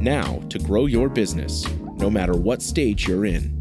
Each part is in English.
now to grow your business, no matter what stage you're in.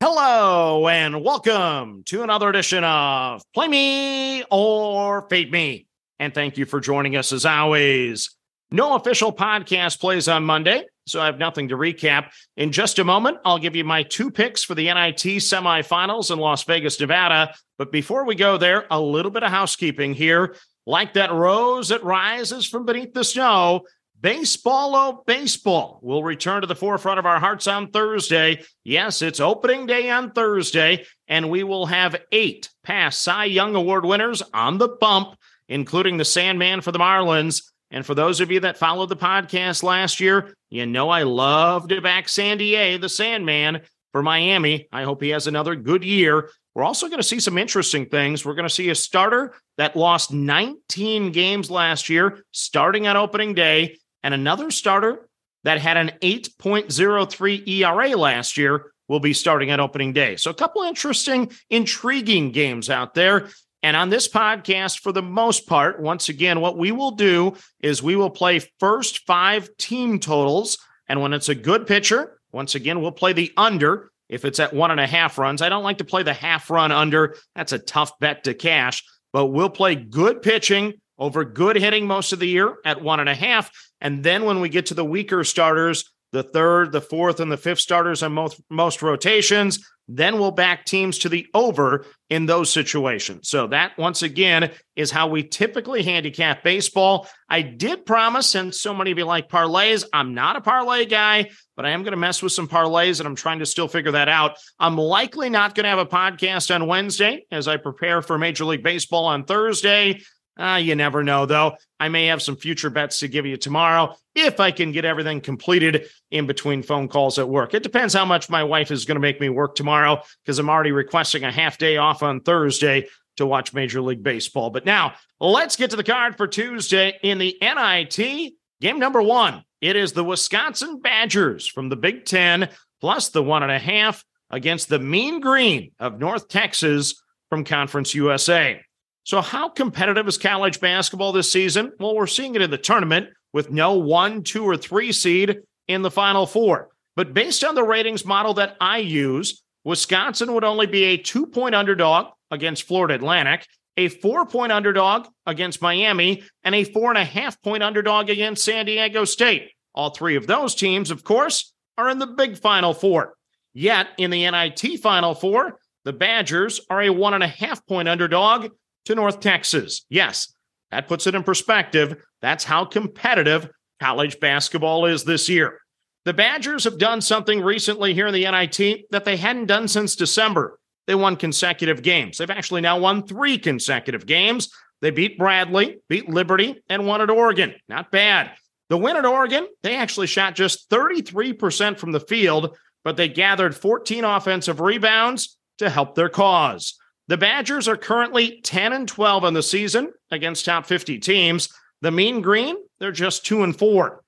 Hello and welcome to another edition of Play Me or Fade Me. And thank you for joining us as always. No official podcast plays on Monday, so I have nothing to recap. In just a moment, I'll give you my two picks for the NIT semifinals in Las Vegas, Nevada. But before we go there, a little bit of housekeeping here. Like that rose that rises from beneath the snow, Baseball Oh Baseball will return to the forefront of our hearts on Thursday. Yes, it's opening day on Thursday, and we will have eight past Cy Young Award winners on the bump, including the Sandman for the Marlins. And for those of you that followed the podcast last year, you know I love to back Sandy A, the Sandman for Miami. I hope he has another good year. We're also going to see some interesting things. We're going to see a starter that lost 19 games last year, starting on opening day and another starter that had an 8.03 ERA last year will be starting at opening day. So, a couple interesting, intriguing games out there. And on this podcast, for the most part, once again, what we will do is we will play first five team totals. And when it's a good pitcher, once again, we'll play the under if it's at one and a half runs. I don't like to play the half run under. That's a tough bet to cash, but we'll play good pitching over good hitting most of the year at one and a half. And then when we get to the weaker starters, the third, the fourth, and the fifth starters on most, most rotations, then we'll back teams to the over in those situations. So that once again is how we typically handicap baseball. I did promise, and so many of you like parlays. I'm not a parlay guy, but I am going to mess with some parlays, and I'm trying to still figure that out. I'm likely not going to have a podcast on Wednesday as I prepare for Major League Baseball on Thursday. Uh, you never know, though. I may have some future bets to give you tomorrow if I can get everything completed in between phone calls at work. It depends how much my wife is going to make me work tomorrow because I'm already requesting a half day off on Thursday to watch Major League Baseball. But now let's get to the card for Tuesday in the NIT. Game number one. It is the Wisconsin Badgers from the Big Ten plus the one and a half against the Mean Green of North Texas from Conference USA. So, how competitive is college basketball this season? Well, we're seeing it in the tournament with no one, two, or three seed in the Final Four. But based on the ratings model that I use, Wisconsin would only be a two point underdog against Florida Atlantic, a four point underdog against Miami, and a four and a half point underdog against San Diego State. All three of those teams, of course, are in the big Final Four. Yet in the NIT Final Four, the Badgers are a one and a half point underdog to North Texas. Yes, that puts it in perspective. That's how competitive college basketball is this year. The Badgers have done something recently here in the NIT that they hadn't done since December. They won consecutive games. They've actually now won three consecutive games. They beat Bradley, beat Liberty, and won at Oregon. Not bad. The win at Oregon, they actually shot just 33% from the field, but they gathered 14 offensive rebounds to help their cause. The Badgers are currently 10 and 12 on the season against top 50 teams. The Mean Green, they're just 2 and 4.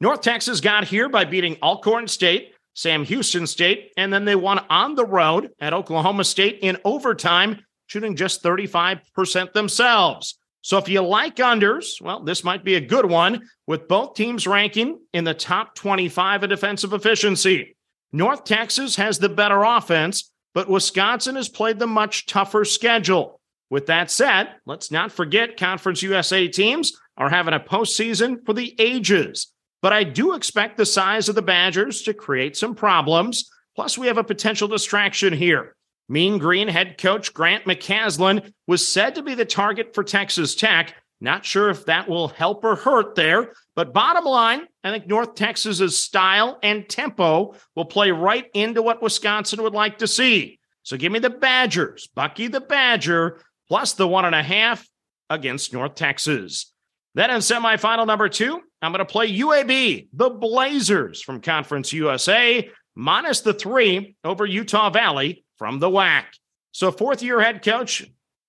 North Texas got here by beating Alcorn State, Sam Houston State, and then they won on the road at Oklahoma State in overtime, shooting just 35% themselves. So if you like unders, well, this might be a good one with both teams ranking in the top 25 of defensive efficiency. North Texas has the better offense, but Wisconsin has played the much tougher schedule. With that said, let's not forget Conference USA teams are having a postseason for the ages. But I do expect the size of the Badgers to create some problems. Plus, we have a potential distraction here. Mean Green head coach Grant McCasland was said to be the target for Texas Tech. Not sure if that will help or hurt there, but bottom line, I think North Texas's style and tempo will play right into what Wisconsin would like to see. So give me the Badgers, Bucky the Badger, plus the one and a half against North Texas. Then in semifinal number two, I'm going to play UAB, the Blazers from Conference USA, minus the three over Utah Valley from the WAC. So, fourth year head coach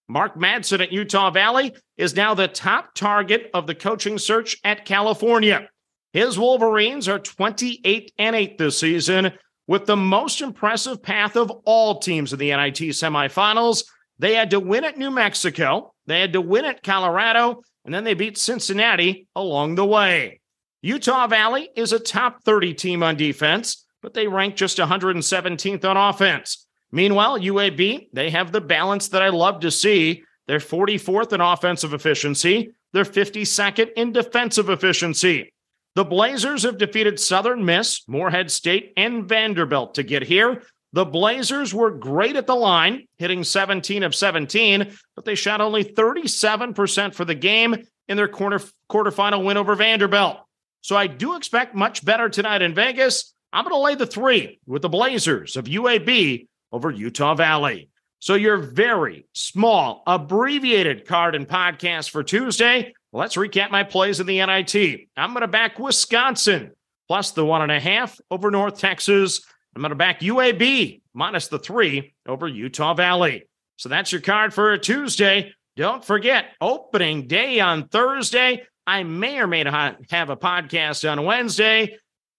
Mark Madsen at Utah Valley is now the top target of the coaching search at California. His Wolverines are 28 and 8 this season, with the most impressive path of all teams in the NIT semifinals. They had to win at New Mexico, they had to win at Colorado, and then they beat Cincinnati along the way. Utah Valley is a top 30 team on defense, but they rank just 117th on offense. Meanwhile, UAB, they have the balance that I love to see. They're 44th in offensive efficiency, they're 52nd in defensive efficiency. The Blazers have defeated Southern Miss, Morehead State, and Vanderbilt to get here. The Blazers were great at the line, hitting 17 of 17, but they shot only 37% for the game in their quarter quarterfinal win over Vanderbilt. So I do expect much better tonight in Vegas. I'm going to lay the three with the Blazers of UAB over Utah Valley. So your very small, abbreviated card and podcast for Tuesday. Let's recap my plays in the NIT. I'm going to back Wisconsin plus the one and a half over North Texas. I'm going to back UAB minus the three over Utah Valley. So that's your card for a Tuesday. Don't forget, opening day on Thursday. I may or may not have a podcast on Wednesday.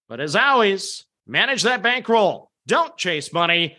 But as always, manage that bankroll. Don't chase money